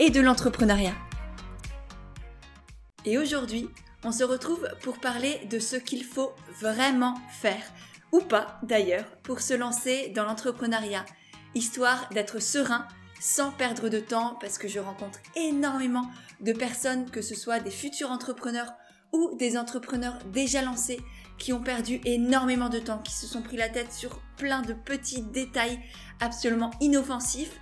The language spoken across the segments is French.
et de l'entrepreneuriat. Et aujourd'hui, on se retrouve pour parler de ce qu'il faut vraiment faire, ou pas d'ailleurs, pour se lancer dans l'entrepreneuriat, histoire d'être serein sans perdre de temps parce que je rencontre énormément de personnes, que ce soit des futurs entrepreneurs ou des entrepreneurs déjà lancés qui ont perdu énormément de temps, qui se sont pris la tête sur plein de petits détails absolument inoffensifs.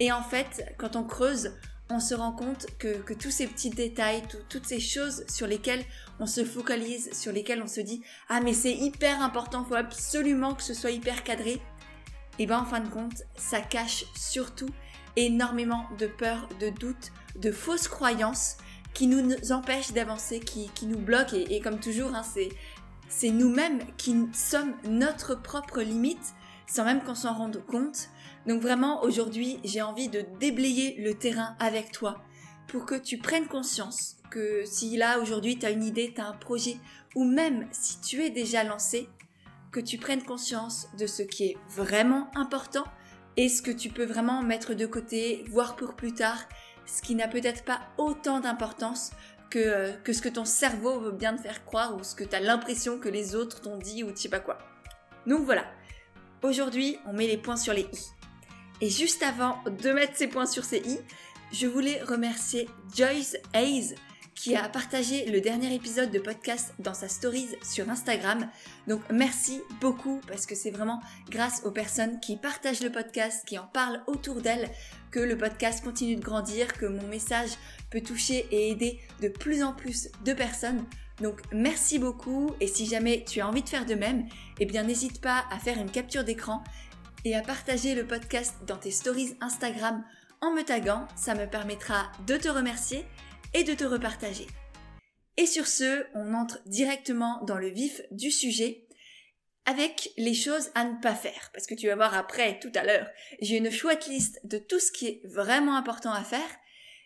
Et en fait, quand on creuse, on se rend compte que, tous ces petits détails, toutes ces choses sur lesquelles on se focalise, sur lesquelles on se dit ah mais c'est hyper important, faut absolument que ce soit hyper cadré. Et ben en fin de compte, ça cache surtout énormément de peur, de doutes, de fausses croyances qui nous empêchent d'avancer, qui, nous bloquent. Et, comme toujours, hein, c'est nous-mêmes qui sommes notre propre limite sans même qu'on s'en rende compte. Donc vraiment, aujourd'hui, j'ai envie de déblayer le terrain avec toi pour que tu prennes conscience que si là, aujourd'hui, tu as une idée, tu as un projet, ou même si tu es déjà lancé, que tu prennes conscience de ce qui est vraiment important et ce que tu peux vraiment mettre de côté, voir pour plus tard, ce qui n'a peut-être pas autant d'importance que, euh, que ce que ton cerveau veut bien te faire croire ou ce que tu as l'impression que les autres t'ont dit ou tu sais pas quoi. Donc voilà, aujourd'hui on met les points sur les i. Et juste avant de mettre ces points sur ces i, je voulais remercier Joyce Hayes qui a partagé le dernier épisode de podcast dans sa stories sur Instagram. Donc merci beaucoup parce que c'est vraiment grâce aux personnes qui partagent le podcast, qui en parlent autour d'elles, que le podcast continue de grandir, que mon message peut toucher et aider de plus en plus de personnes. Donc merci beaucoup et si jamais tu as envie de faire de même, eh bien n'hésite pas à faire une capture d'écran et à partager le podcast dans tes stories Instagram en me taguant, ça me permettra de te remercier et de te repartager. Et sur ce, on entre directement dans le vif du sujet avec les choses à ne pas faire. Parce que tu vas voir après, tout à l'heure, j'ai une chouette liste de tout ce qui est vraiment important à faire.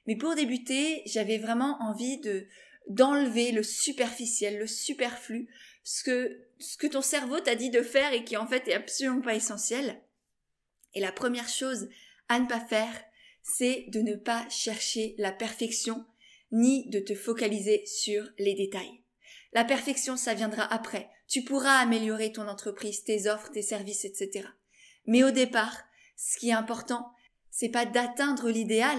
Mais pour débuter, j'avais vraiment envie de d'enlever le superficiel, le superflu, ce que, ce que ton cerveau t'a dit de faire et qui en fait est absolument pas essentiel. Et la première chose à ne pas faire, c'est de ne pas chercher la perfection ni de te focaliser sur les détails. La perfection, ça viendra après. Tu pourras améliorer ton entreprise, tes offres, tes services, etc. Mais au départ, ce qui est important, c'est pas d'atteindre l'idéal,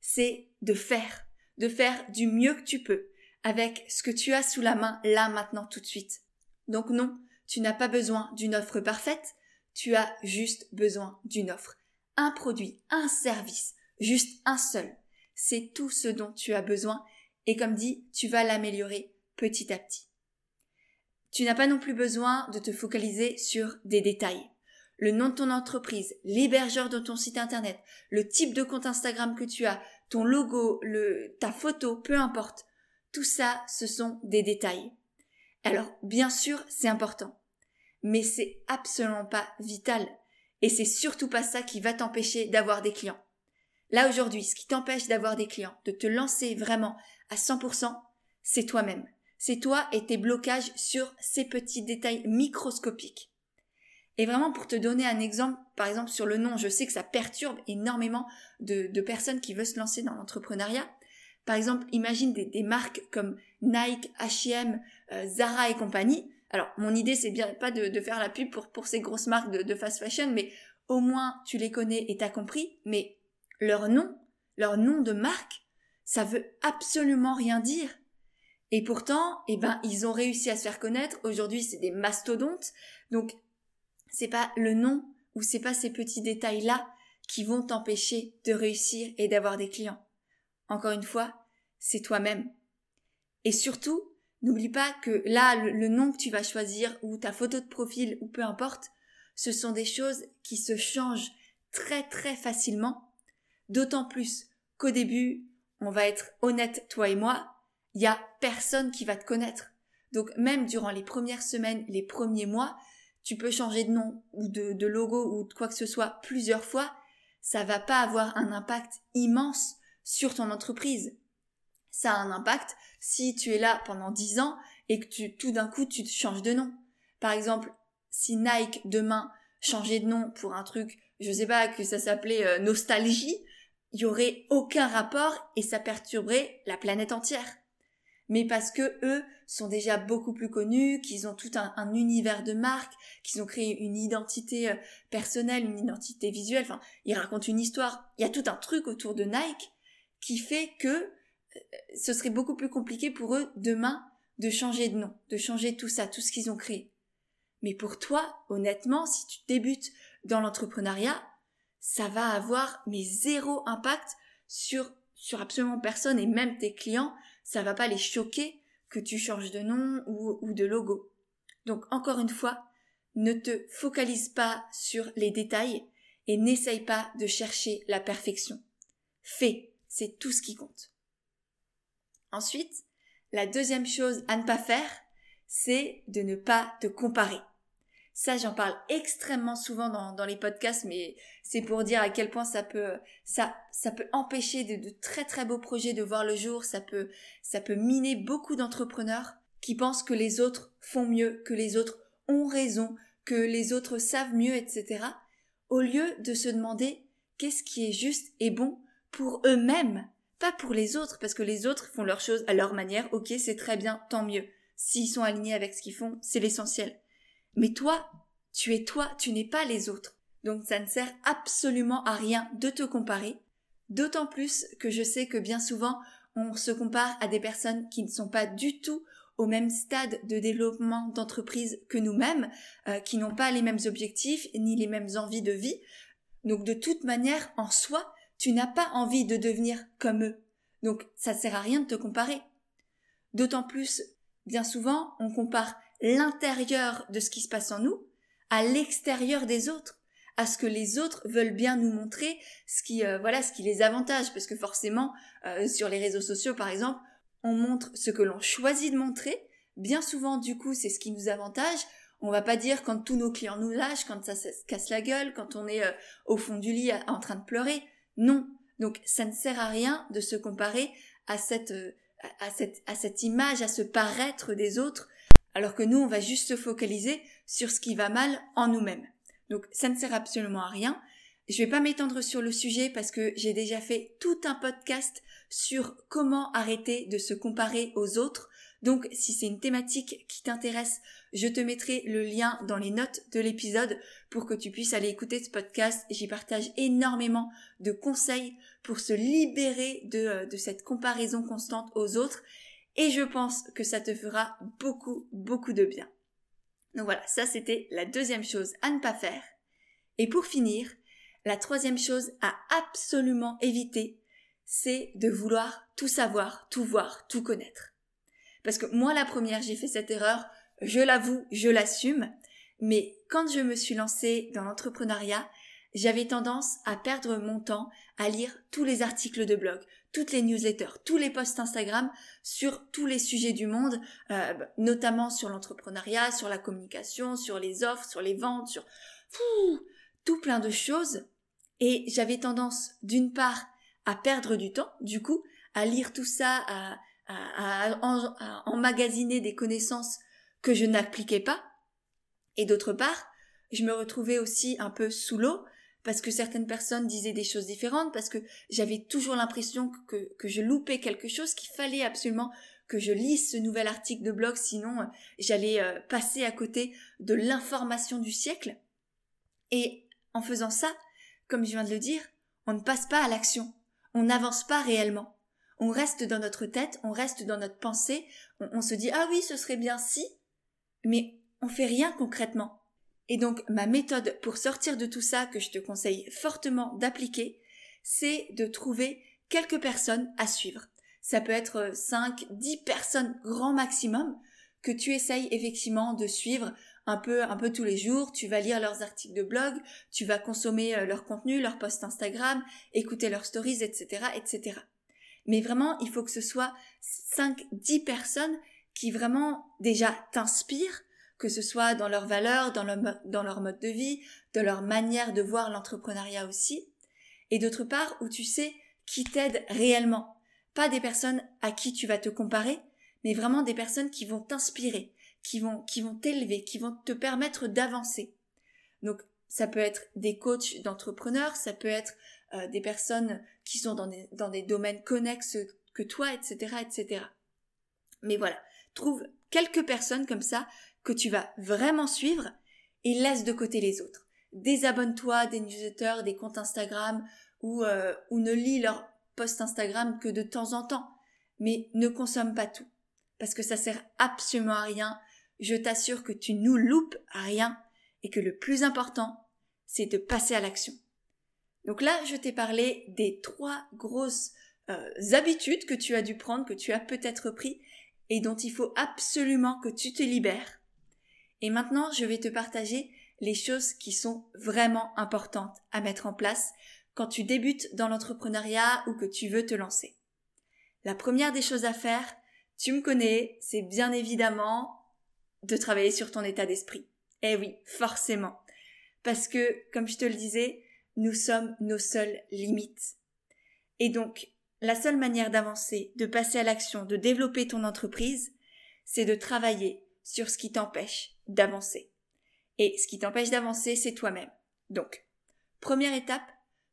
c'est de faire, de faire du mieux que tu peux, avec ce que tu as sous la main là maintenant tout de suite. Donc non, tu n'as pas besoin d'une offre parfaite, tu as juste besoin d'une offre. Un produit, un service, juste un seul c'est tout ce dont tu as besoin et comme dit, tu vas l'améliorer petit à petit. Tu n'as pas non plus besoin de te focaliser sur des détails. Le nom de ton entreprise, l'hébergeur de ton site internet, le type de compte Instagram que tu as, ton logo, ta photo, peu importe. Tout ça, ce sont des détails. Alors, bien sûr, c'est important. Mais c'est absolument pas vital. Et c'est surtout pas ça qui va t'empêcher d'avoir des clients. Là aujourd'hui, ce qui t'empêche d'avoir des clients, de te lancer vraiment à 100%, c'est toi-même. C'est toi et tes blocages sur ces petits détails microscopiques. Et vraiment pour te donner un exemple, par exemple sur le nom, je sais que ça perturbe énormément de, personnes qui veulent se lancer dans l'entrepreneuriat. Par exemple, imagine des, marques comme Nike, H&M, Zara et compagnie. Alors, mon idée, c'est bien pas de, faire la pub pour, pour ces grosses marques de, de fast fashion, mais au moins tu les connais et t'as compris. Mais leur nom, leur nom de marque, ça veut absolument rien dire. Et pourtant, eh ben, ils ont réussi à se faire connaître. Aujourd'hui, c'est des mastodontes. Donc, c'est pas le nom ou c'est pas ces petits détails-là qui vont t'empêcher de réussir et d'avoir des clients. Encore une fois, c'est toi-même. Et surtout, n'oublie pas que là, le, nom que tu vas choisir ou ta photo de profil ou peu importe, ce sont des choses qui se changent très très facilement D'autant plus qu'au début, on va être honnête, toi et moi, il y a personne qui va te connaître. Donc même durant les premières semaines, les premiers mois, tu peux changer de nom ou de, de logo ou de quoi que ce soit plusieurs fois, ça va pas avoir un impact immense sur ton entreprise. Ça a un impact si tu es là pendant 10 ans et que tu, tout d'un coup, tu changes de nom. Par exemple, si Nike demain changeait de nom pour un truc, je sais pas, que ça s'appelait euh, Nostalgie, il y aurait aucun rapport et ça perturberait la planète entière. Mais parce que eux sont déjà beaucoup plus connus, qu'ils ont tout un, un, univers de marque, qu'ils ont créé une identité euh, personnelle, une identité visuelle, enfin, ils racontent une histoire. Il y a tout un truc autour de Nike qui fait que euh, ce serait beaucoup plus compliqué pour eux demain de changer de nom, de changer tout ça, tout ce qu'ils ont créé. Mais pour toi, honnêtement, si tu débutes dans l'entrepreneuriat, ça va avoir mais zéro impact sur sur absolument personne et même tes clients, ça va pas les choquer que tu changes de nom ou, ou de logo. Donc encore une fois, ne te focalise pas sur les détails et n'essaye pas de chercher la perfection. Fais, c'est tout ce qui compte. Ensuite, la deuxième chose à ne pas faire, c'est de ne pas te comparer. Ça, j'en parle extrêmement souvent dans, les podcasts, mais c'est pour dire à quel point ça peut, ça, ça peut empêcher de, de, très très beaux projets de voir le jour. Ça peut, ça peut miner beaucoup d'entrepreneurs qui pensent que les autres font mieux, que les autres ont raison, que les autres savent mieux, etc. Au lieu de se demander qu'est-ce qui est juste et bon pour eux-mêmes pas pour les autres, parce que les autres font leurs choses à leur manière, ok, c'est très bien, tant mieux. S'ils sont alignés avec ce qu'ils font, c'est l'essentiel. Mais toi, tu es toi, tu n'es pas les autres. Donc ça ne sert absolument à rien de te comparer, d'autant plus que je sais que bien souvent, on se compare à des personnes qui ne sont pas du tout au même stade de développement d'entreprise que nous-mêmes, euh, qui n'ont pas les mêmes objectifs ni les mêmes envies de vie. Donc de toute manière, en soi, tu n'as pas envie de devenir comme eux. Donc ça ne sert à rien de te comparer. D'autant plus, bien souvent, on compare l'intérieur de ce qui se passe en nous à l'extérieur des autres, à ce que les autres veulent bien nous montrer, ce qui euh, voilà, ce qui les avantage, parce que forcément, euh, sur les réseaux sociaux par exemple, on montre ce que l'on choisit de montrer. Bien souvent, du coup, c'est ce qui nous avantage. On va pas dire quand tous nos clients nous lâchent, quand ça, se casse la gueule, quand on est euh, au fond du lit en train de pleurer. Non. Donc ça ne sert à rien de se comparer à cette, euh, à cette, à cette image, à ce paraître des autres, alors que nous, on va juste se focaliser sur ce qui va mal en nous-mêmes. Donc ça ne sert absolument à rien. Je vais pas m'étendre sur le sujet parce que j'ai déjà fait tout un podcast sur comment arrêter de se comparer aux autres. Donc si c'est une thématique qui t'intéresse, je te mettrai le lien dans les notes de l'épisode pour que tu puisses aller écouter ce podcast. J'y partage énormément de conseils pour se libérer de, euh, de cette comparaison constante aux autres et je pense que ça te fera beaucoup, beaucoup de bien. Donc voilà, ça c'était la deuxième chose à ne pas faire. Et pour finir, la troisième chose à absolument éviter, c'est de vouloir tout savoir, tout voir, tout connaître. Parce que moi la première, j'ai fait cette erreur je l'avoue, je l'assume, mais quand je me suis lancée dans l'entrepreneuriat, j'avais tendance à perdre mon temps à lire tous les articles de blog, toutes les newsletters, tous les posts Instagram sur tous les sujets du monde, euh, notamment sur l'entrepreneuriat, sur la communication, sur les offres, sur les ventes, sur tout plein de choses. Et j'avais tendance, d'une part, à perdre du temps, du coup, à lire tout ça, à, à, à emmagasiner des connaissances que je n'appliquais pas. Et d'autre part, je me retrouvais aussi un peu sous l'eau parce que certaines personnes disaient des choses différentes, parce que j'avais toujours l'impression que, que je loupais quelque chose, qu'il fallait absolument que je lise ce nouvel article de blog, sinon euh, j'allais euh, passer à côté de l'information du siècle. Et en faisant ça, comme je viens de le dire, on ne passe pas à l'action, on n'avance pas réellement. On reste dans notre tête, on reste dans notre pensée, on, se dit ah oui ce serait bien si, mais on fait rien concrètement. Et donc ma méthode pour sortir de tout ça que je te conseille fortement d'appliquer, c'est de trouver quelques personnes à suivre. Ça peut être 5, 10 personnes grand maximum que tu essayes effectivement de suivre un peu, un peu tous les jours, tu vas lire leurs articles de blog, tu vas consommer euh, leur contenu, leurs posts Instagram, écouter leurs stories, etc., etc. Mais vraiment, il faut que ce soit 5, 10 personnes qui vraiment déjà t'inspirent, que ce soit dans leurs valeurs, dans leur, dans leur mode de vie, de leur manière de voir l'entrepreneuriat aussi, et d'autre part où tu sais qui t'aident réellement. Pas des personnes à qui tu vas te comparer, mais vraiment des personnes qui vont t'inspirer, qui vont, qui vont t'élever, qui vont te permettre d'avancer. Donc, ça peut être des coachs d'entrepreneurs, ça peut être euh, des personnes qui sont dans des, dans des domaines connexes que toi, etc., etc. Mais voilà, trouve quelques personnes comme ça que tu vas vraiment suivre et laisse de côté les autres. Désabonne-toi des newsletters, des comptes Instagram ou, euh, ou ne lis leurs posts Instagram que de temps en temps. Mais ne consomme pas tout. Parce que ça sert absolument à rien. Je t'assure que tu nous loupes à rien et que le plus important, c'est de passer à l'action. Donc là, je t'ai parlé des trois grosses euh, habitudes que tu as dû prendre, que tu as peut-être pris et dont il faut absolument que tu te libères. Et maintenant, je vais te partager les choses qui sont vraiment importantes à mettre en place quand tu débutes dans l'entrepreneuriat ou que tu veux te lancer. La première des choses à faire, tu me connais, c'est bien évidemment de travailler sur ton état d'esprit. Eh oui, forcément. Parce que, comme je te le disais, nous sommes nos seules limites. Et donc, la seule manière d'avancer, de passer à l'action, de développer ton entreprise, c'est de travailler sur ce qui t'empêche d'avancer. Et ce qui t'empêche d'avancer, c'est toi-même. Donc, première étape,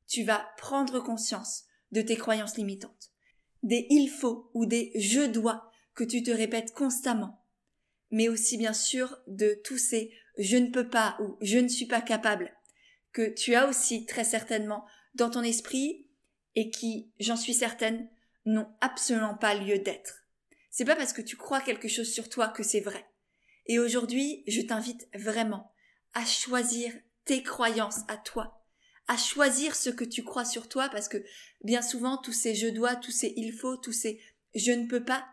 tu vas prendre conscience de tes croyances limitantes. Des il faut ou des je dois que tu te répètes constamment. Mais aussi bien sûr de tous ces je ne peux pas ou je ne suis pas capable que tu as aussi très certainement dans ton esprit et qui, j'en suis certaine, n'ont absolument pas lieu d'être. C'est pas parce que tu crois quelque chose sur toi que c'est vrai. Et aujourd'hui, je t'invite vraiment à choisir tes croyances à toi, à choisir ce que tu crois sur toi parce que bien souvent tous ces je dois, tous ces il faut, tous ces je ne peux pas,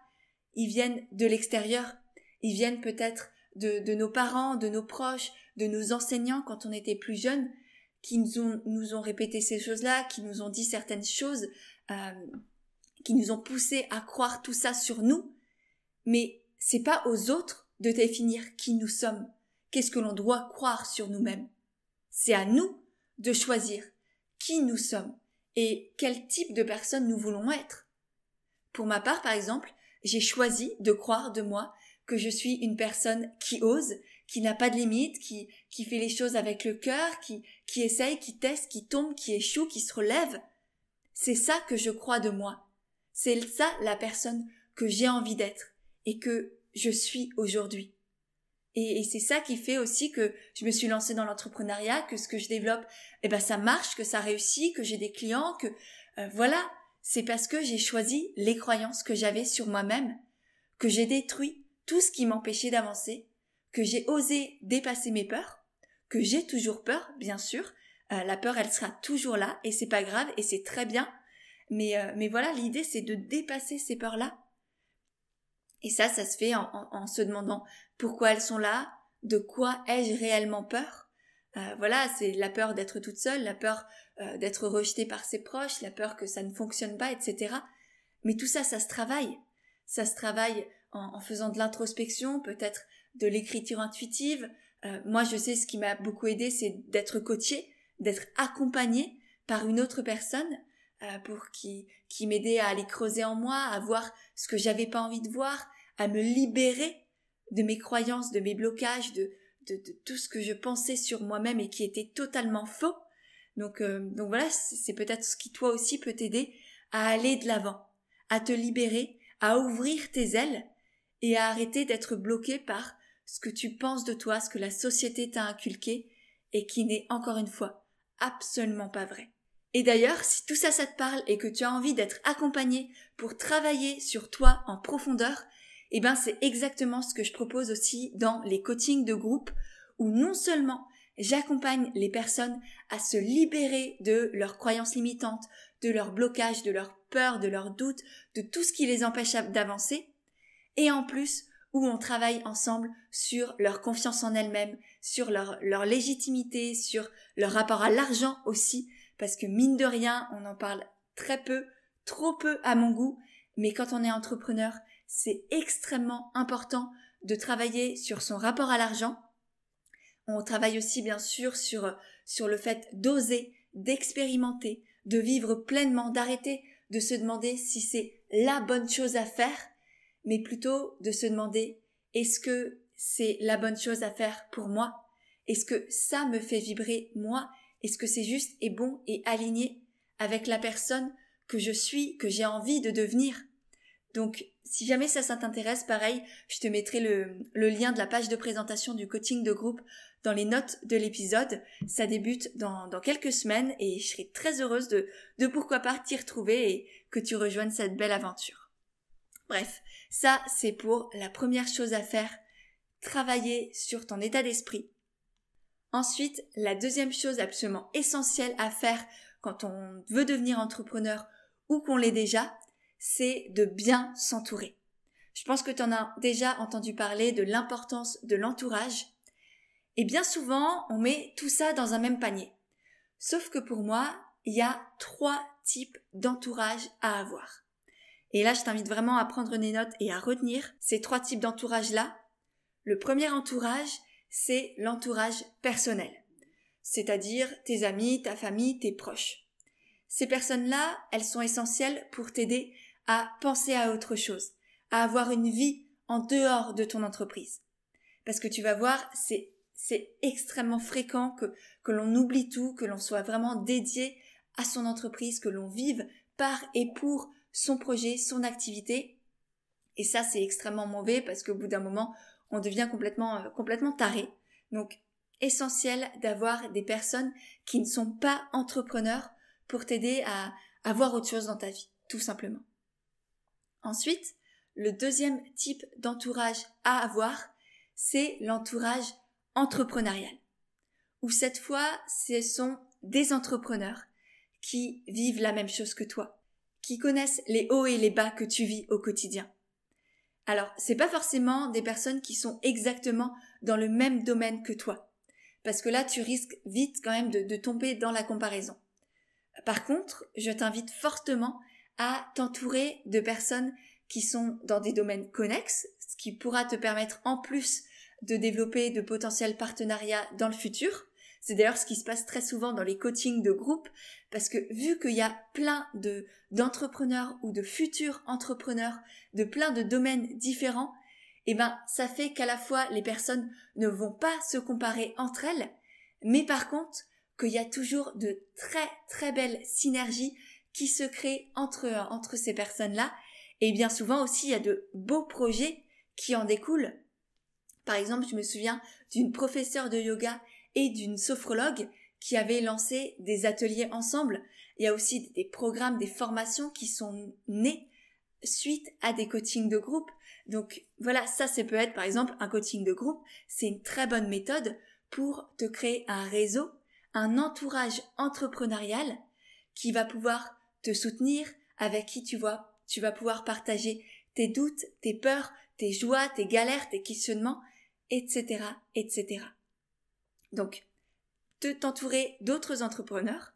ils viennent de l'extérieur, ils viennent peut-être de, de, nos parents, de nos proches, de nos enseignants quand on était plus jeunes, qui nous ont, nous ont répété ces choses-là, qui nous ont dit certaines choses, euh, qui nous ont poussé à croire tout ça sur nous, mais c'est pas aux autres de définir qui nous sommes, qu'est-ce que l'on doit croire sur nous-mêmes? C'est à nous de choisir qui nous sommes et quel type de personne nous voulons être. Pour ma part, par exemple, j'ai choisi de croire de moi que je suis une personne qui ose, qui n'a pas de limite, qui, qui fait les choses avec le cœur, qui, qui essaye, qui teste, qui tombe, qui échoue, qui se relève. C'est ça que je crois de moi. C'est ça la personne que j'ai envie d'être et que je suis aujourd'hui. Et, c'est ça qui fait aussi que je me suis lancée dans l'entrepreneuriat, que ce que je développe, eh ben ça marche, que ça réussit, que j'ai des clients, que euh, voilà, c'est parce que j'ai choisi les croyances que j'avais sur moi-même, que j'ai détruit tout ce qui m'empêchait d'avancer, que j'ai osé dépasser mes peurs, que j'ai toujours peur, bien sûr. Euh, la peur, elle sera toujours là et c'est pas grave et c'est très bien. Mais, euh, mais voilà, l'idée c'est de dépasser ces peurs-là et ça, ça se fait en, se demandant pourquoi elles sont là, de quoi ai-je réellement peur? Euh, voilà, c'est la peur d'être toute seule, la peur d'être rejetée par ses proches, la peur que ça ne fonctionne pas, etc. Mais tout ça, ça se travaille. Ça se travaille en, faisant de l'introspection, peut-être de l'écriture intuitive. Euh, moi, je sais ce qui m'a beaucoup aidé, c'est d'être coachée, d'être accompagnée par une autre personne euh, pour qui, qui m'aidait à aller creuser en moi, à voir ce que j'avais pas envie de voir, à me libérer de mes croyances, de mes blocages, de, de, de tout ce que je pensais sur moi-même et qui était totalement faux. Donc, euh, donc voilà, c'est peut-être ce qui toi aussi peut t'aider à aller de l'avant, à te libérer, à ouvrir tes ailes et à arrêter d'être bloqué par ce que tu penses de toi, ce que la société t'a inculqué et qui n'est encore une fois absolument pas vrai. Et d'ailleurs, si tout ça, ça te parle et que tu as envie d'être accompagné pour travailler sur toi en profondeur, eh ben, c'est exactement ce que je propose aussi dans les coachings de groupe où non seulement j'accompagne les personnes à se libérer de leurs croyances limitantes, de leurs blocages, de leurs peurs, de leurs doutes, de tout ce qui les empêche d'avancer, et en plus, on travaille ensemble sur leur confiance en elles-mêmes, sur leur, leur légitimité, sur leur rapport à l'argent aussi, parce que mine de rien, on en parle très peu, trop peu à mon goût, mais quand on est entrepreneur, c'est extrêmement important de travailler sur son rapport à l'argent. On travaille aussi bien sûr sur, sur le fait d'oser, d'expérimenter, de vivre pleinement, d'arrêter de se demander si c'est la bonne chose à faire, mais plutôt de se demander est-ce que c'est la bonne chose à faire pour moi? Est-ce que ça me fait vibrer moi? Est-ce que c'est juste et bon et aligné avec la personne que je suis, que j'ai envie de devenir? Donc, si jamais ça, ça t'intéresse, pareil, je te mettrai le, lien de la page de présentation du coaching de groupe dans les notes de l'épisode. Ça débute dans, dans, quelques semaines et je serai très heureuse de, de pourquoi pas t'y retrouver et que tu rejoignes cette belle aventure. Bref, ça c'est pour la première chose à faire, travailler sur ton état d'esprit. Ensuite, la deuxième chose absolument essentielle à faire quand on veut devenir entrepreneur ou qu'on l'est déjà, c'est de bien s'entourer. Je pense que tu en as déjà entendu parler de l'importance de l'entourage. Et bien souvent, on met tout ça dans un même panier. Sauf que pour moi, il y a trois types d'entourage à avoir. Et là, je t'invite vraiment à prendre des notes et à retenir ces trois types d'entourage-là. Le premier entourage, c'est l'entourage personnel. C'est-à-dire tes amis, ta famille, tes proches. Ces personnes-là, elles sont essentielles pour t'aider à penser à autre chose, à avoir une vie en dehors de ton entreprise. Parce que tu vas voir, c'est c'est extrêmement fréquent que, que l'on oublie tout, que l'on soit vraiment dédié à son entreprise, que l'on vive par et pour son projet, son activité. Et ça, c'est extrêmement mauvais parce qu'au bout d'un moment, on devient complètement, euh, complètement taré. Donc, essentiel d'avoir des personnes qui ne sont pas entrepreneurs pour t'aider à avoir autre chose dans ta vie, tout simplement. Ensuite, le deuxième type d'entourage à avoir, c'est l'entourage entrepreneurial. Où cette fois, ce sont des entrepreneurs qui vivent la même chose que toi, qui connaissent les hauts et les bas que tu vis au quotidien. Alors, c'est pas forcément des personnes qui sont exactement dans le même domaine que toi. Parce que là, tu risques vite quand même de, de tomber dans la comparaison. Par contre, je t'invite fortement à t'entourer de personnes qui sont dans des domaines connexes, ce qui pourra te permettre en plus de développer de potentiels partenariats dans le futur. C'est d'ailleurs ce qui se passe très souvent dans les coachings de groupe, parce que vu qu'il y a plein de d'entrepreneurs ou de futurs entrepreneurs de plein de domaines différents, eh ben ça fait qu'à la fois les personnes ne vont pas se comparer entre elles, mais par contre qu'il y a toujours de très très belles synergies qui se créent entre entre ces personnes-là, et bien souvent aussi il y a de beaux projets qui en découlent. Par exemple, je me souviens d'une professeure de yoga et d'une sophrologue qui avaient lancé des ateliers ensemble. Il y a aussi des programmes, des formations qui sont nés suite à des coachings de groupe. Donc voilà, ça, ça peut être par exemple un coaching de groupe. C'est une très bonne méthode pour te créer un réseau, un entourage entrepreneurial qui va pouvoir te soutenir, avec qui tu vois, tu vas pouvoir partager tes doutes, tes peurs, tes joies, tes galères, tes questionnements, etc., etc. Donc, t'entourer d'autres entrepreneurs,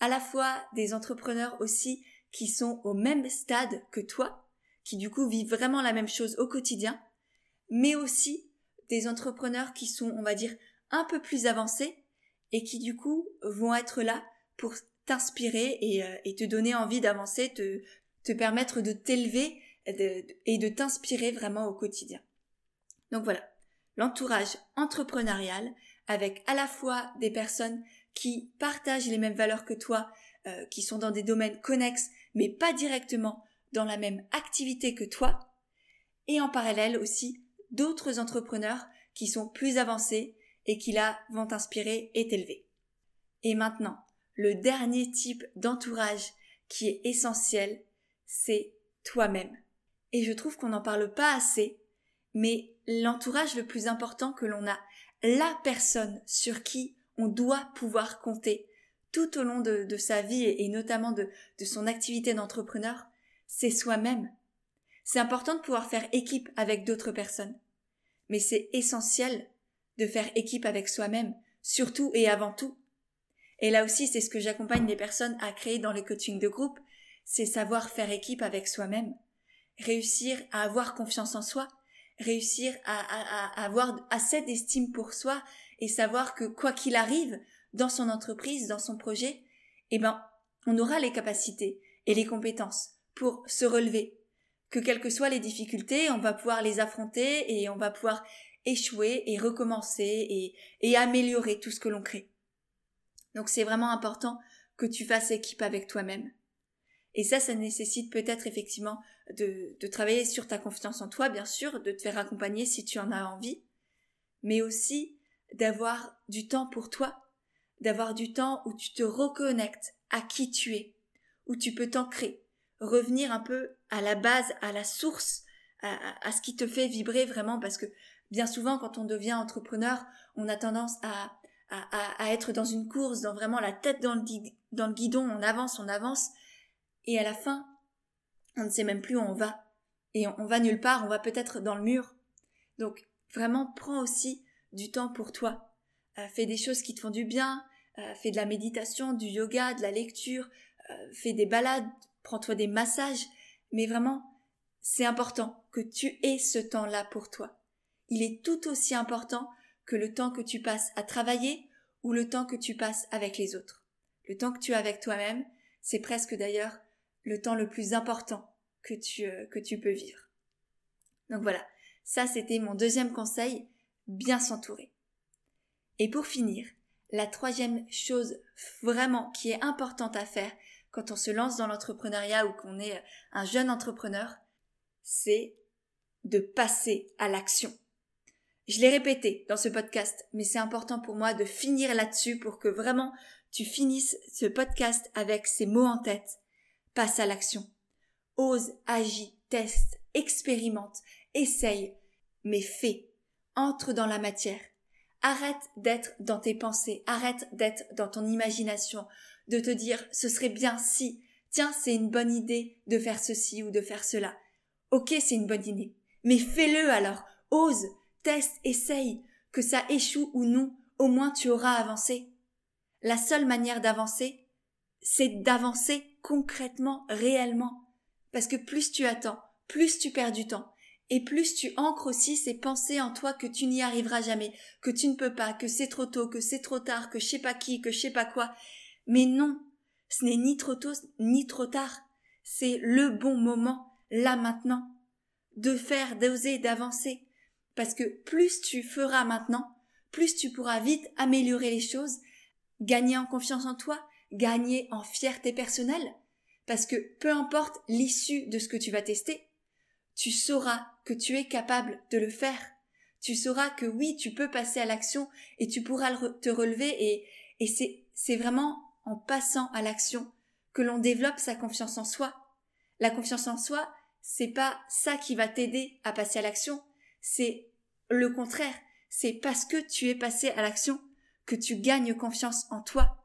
à la fois des entrepreneurs aussi qui sont au même stade que toi, qui du coup vivent vraiment la même chose au quotidien, mais aussi des entrepreneurs qui sont, on va dire, un peu plus avancés et qui du coup vont être là pour t'inspirer et, euh, te donner envie d'avancer, te permettre de t'élever et de t'inspirer vraiment au quotidien. Donc voilà, l'entourage entrepreneurial, avec à la fois des personnes qui partagent les mêmes valeurs que toi, euh, qui sont dans des domaines connexes, mais pas directement dans la même activité que toi, et en parallèle aussi d'autres entrepreneurs qui sont plus avancés et qui là vont t'inspirer et t'élever. Et maintenant, le dernier type d'entourage qui est essentiel, c'est toi-même. Et je trouve qu'on n'en parle pas assez, mais l'entourage le plus important que l'on a la personne sur qui on doit pouvoir compter tout au long de, sa vie et, notamment de, de son activité d'entrepreneur, c'est soi-même. C'est important de pouvoir faire équipe avec d'autres personnes. Mais c'est essentiel de faire équipe avec soi-même, surtout et avant tout. Et là aussi, c'est ce que j'accompagne les personnes à créer dans le coaching de groupe, c'est savoir faire équipe avec soi-même, réussir à avoir confiance en soi, réussir à, avoir assez d'estime pour soi et savoir que quoi qu'il arrive dans son entreprise, dans son projet, eh ben, on aura les capacités et les compétences pour se relever. Que quelles que soient les difficultés, on va pouvoir les affronter et on va pouvoir échouer et recommencer et, et améliorer tout ce que l'on crée. Donc c'est vraiment important que tu fasses équipe avec toi-même. Et ça, ça nécessite peut-être effectivement de, de travailler sur ta confiance en toi, bien sûr, de te faire accompagner si tu en as envie, mais aussi d'avoir du temps pour toi, d'avoir du temps où tu te reconnectes à qui tu es, où tu peux t'ancrer, revenir un peu à la base, à la source, à, à, ce qui te fait vibrer vraiment, parce que bien souvent, quand on devient entrepreneur, on a tendance à, à, à être dans une course, dans vraiment la tête dans le, dans le guidon, on avance, on avance, et à la fin, on ne sait même plus où on va. Et on, va nulle part, on va peut-être dans le mur. Donc, vraiment, prends aussi du temps pour toi. Euh, fais des choses qui te font du bien, euh, fais de la méditation, du yoga, de la lecture, euh, fais des balades, prends-toi des massages. Mais vraiment, c'est important que tu aies ce temps-là pour toi. Il est tout aussi important que le temps que tu passes à travailler ou le temps que tu passes avec les autres. Le temps que tu as avec toi-même, c'est presque d'ailleurs le temps le plus important que tu, euh, que tu peux vivre. Donc voilà, ça c'était mon deuxième conseil, bien s'entourer. Et pour finir, la troisième chose vraiment qui est importante à faire quand on se lance dans l'entrepreneuriat ou qu'on est un jeune entrepreneur, c'est de passer à l'action. Je l'ai répété dans ce podcast, mais c'est important pour moi de finir là-dessus pour que vraiment tu finisses ce podcast avec ces mots en tête passe à l'action. Ose, agis, teste, expérimente, essaye, mais fais. Entre dans la matière. Arrête d'être dans tes pensées, arrête d'être dans ton imagination, de te dire ce serait bien si, tiens, c'est une bonne idée de faire ceci ou de faire cela. Ok, c'est une bonne idée. Mais fais-le alors. Ose, teste, essaye. Que ça échoue ou non, au moins tu auras avancé. La seule manière d'avancer, c'est d'avancer concrètement, réellement. Parce que plus tu attends, plus tu perds du temps. Et plus tu ancres aussi ces pensées en toi que tu n'y arriveras jamais, que tu ne peux pas, que c'est trop tôt, que c'est trop tard, que je sais pas qui, que je sais pas quoi. Mais non, ce n'est ni trop tôt, ni trop tard. C'est le bon moment, là maintenant, de faire, d'oser, d'avancer. Parce que plus tu feras maintenant, plus tu pourras vite améliorer les choses, gagner en confiance en toi, gagner en fierté personnelle, parce que peu importe l'issue de ce que tu vas tester, tu sauras que tu es capable de le faire. Tu sauras que oui, tu peux passer à l'action et tu pourras te relever et, c'est, c'est vraiment en passant à l'action que l'on développe sa confiance en soi. La confiance en soi, c'est pas ça qui va t'aider à passer à l'action, c'est le contraire. C'est parce que tu es passé à l'action que tu gagnes confiance en toi.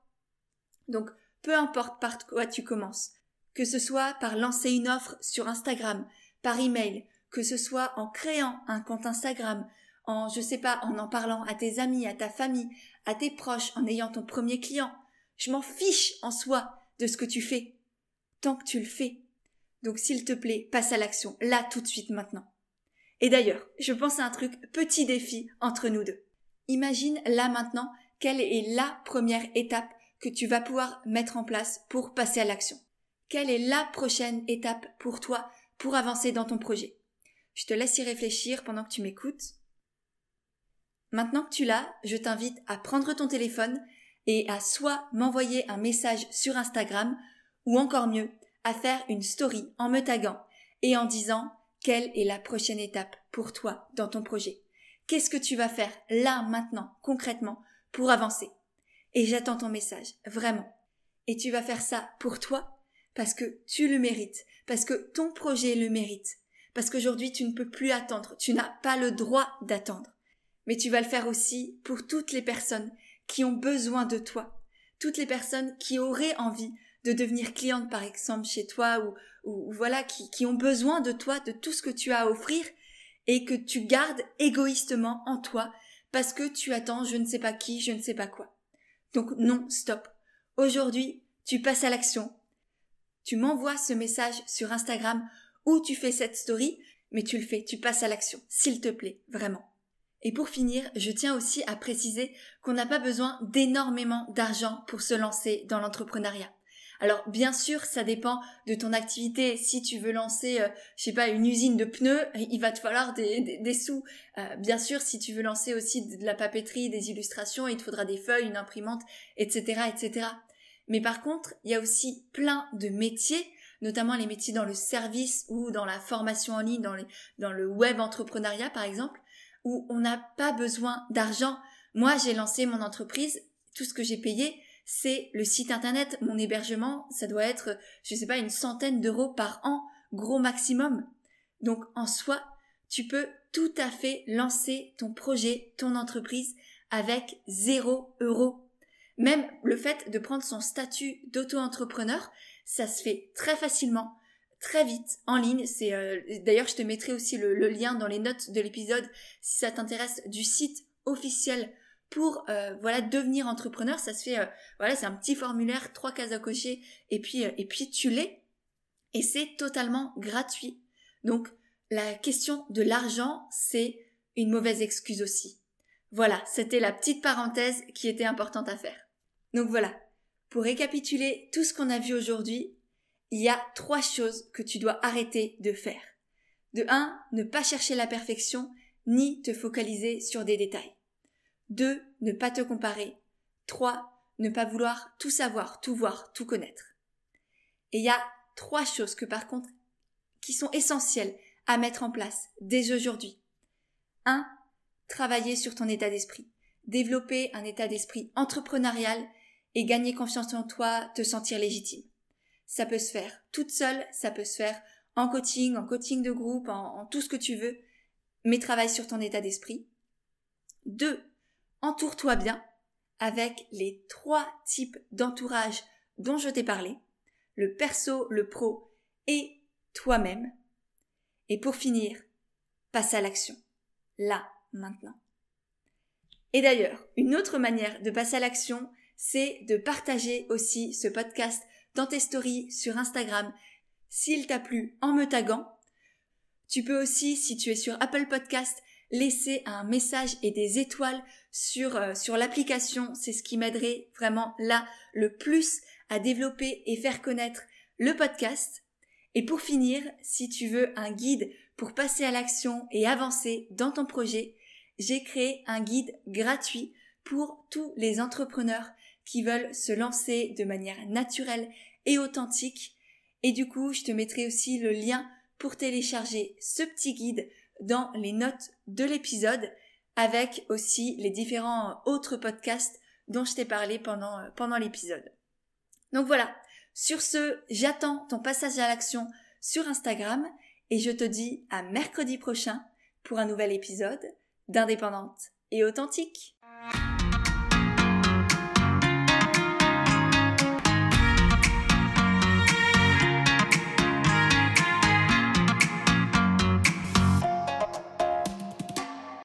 Donc, peu importe par quoi tu commences, que ce soit par lancer une offre sur Instagram, par email, que ce soit en créant un compte Instagram, en, je sais pas, en en parlant à tes amis, à ta famille, à tes proches, en ayant ton premier client. Je m'en fiche en soi de ce que tu fais. Tant que tu le fais. Donc s'il te plaît, passe à l'action, là tout de suite maintenant. Et d'ailleurs, je pense à un truc, petit défi entre nous deux. Imagine là maintenant quelle est la première étape que tu vas pouvoir mettre en place pour passer à l'action. Quelle est la prochaine étape pour toi pour avancer dans ton projet? Je te laisse y réfléchir pendant que tu m'écoutes. Maintenant que tu l'as, je t'invite à prendre ton téléphone et à soit m'envoyer un message sur Instagram ou encore mieux, à faire une story en me taguant et en disant quelle est la prochaine étape pour toi dans ton projet. Qu'est-ce que tu vas faire là maintenant concrètement pour avancer? Et j'attends ton message, vraiment. Et tu vas faire ça pour toi, parce que tu le mérites, parce que ton projet le mérite, parce qu'aujourd'hui tu ne peux plus attendre, tu n'as pas le droit d'attendre. Mais tu vas le faire aussi pour toutes les personnes qui ont besoin de toi, toutes les personnes qui auraient envie de devenir clientes par exemple chez toi ou, voilà qui ont besoin de toi, de tout ce que tu as à offrir et que tu gardes égoïstement en toi parce que tu attends je ne sais pas qui, je ne sais pas quoi. Donc non, stop. Aujourd'hui, tu passes à l'action. Tu m'envoies ce message sur Instagram ou tu fais cette story, mais tu le fais, tu passes à l'action, s'il te plaît, vraiment. Et pour finir, je tiens aussi à préciser qu'on n'a pas besoin d'énormément d'argent pour se lancer dans l'entrepreneuriat. Alors bien sûr, ça dépend de ton activité. Si tu veux lancer, euh, je sais pas, une usine de pneus, il va te falloir des, sous. Euh, bien sûr, si tu veux lancer aussi de la papeterie, des illustrations, il te faudra des feuilles, une imprimante, etc., etc. Mais par contre, il y a aussi plein de métiers, notamment les métiers dans le service ou dans la formation en ligne, dans, dans le web entrepreneuriat par exemple, où on n'a pas besoin d'argent. Moi, j'ai lancé mon entreprise, tout ce que j'ai payé, c'est le site internet, mon hébergement, ça doit être, je sais pas, une centaine d'euros par an, gros maximum. Donc en soi, tu peux tout à fait lancer ton projet, ton entreprise avec zéro euro. Même le fait de prendre son statut d'auto-entrepreneur, ça se fait très facilement, très vite, en ligne. C'est euh, d'ailleurs, je te mettrai aussi le, le lien dans les notes de l'épisode si ça t'intéresse du site officiel pour euh, voilà devenir entrepreneur. Ça se fait euh, voilà c'est un petit formulaire, trois cases à cocher et puis euh, et puis tu l'es et c'est totalement gratuit. Donc la question de l'argent c'est une mauvaise excuse aussi. Voilà, c'était la petite parenthèse qui était importante à faire. Donc voilà, pour récapituler tout ce qu'on a vu aujourd'hui, il y a trois choses que tu dois arrêter de faire. De un, ne pas chercher la perfection ni te focaliser sur des détails. 2. Ne pas te comparer. 3. Ne pas vouloir tout savoir, tout voir, tout connaître. Et il y a trois choses que par contre, qui sont essentielles à mettre en place dès aujourd'hui. 1. Travailler sur ton état d'esprit. Développer un état d'esprit entrepreneurial et gagner confiance en toi, te sentir légitime. Ça peut se faire toute seule, ça peut se faire en coaching, en coaching de groupe, en, en tout ce que tu veux, mais travaille sur ton état d'esprit. 2 entoure-toi bien avec les trois types d'entourage dont je t'ai parlé, le perso, le pro et toi-même. Et pour finir, passe à l'action. Là, maintenant. Et d'ailleurs, une autre manière de passer à l'action, c'est de partager aussi ce podcast dans tes stories sur Instagram s'il t'a plu en me taguant. Tu peux aussi, si tu es sur Apple Podcast, laisser un message et des étoiles sur, euh, sur l'application. C'est ce qui m'aiderait vraiment là le plus à développer et faire connaître le podcast. Et pour finir, si tu veux un guide pour passer à l'action et avancer dans ton projet, j'ai créé un guide gratuit pour tous les entrepreneurs qui veulent se lancer de manière naturelle et authentique. Et du coup, je te mettrai aussi le lien pour télécharger ce petit guide dans les notes de l'épisode avec aussi les différents autres podcasts dont je t'ai parlé pendant, euh, pendant l'épisode. Donc voilà, sur ce, j'attends ton passage à l'action sur Instagram et je te dis à mercredi prochain pour un nouvel épisode d'Indépendante et authentique.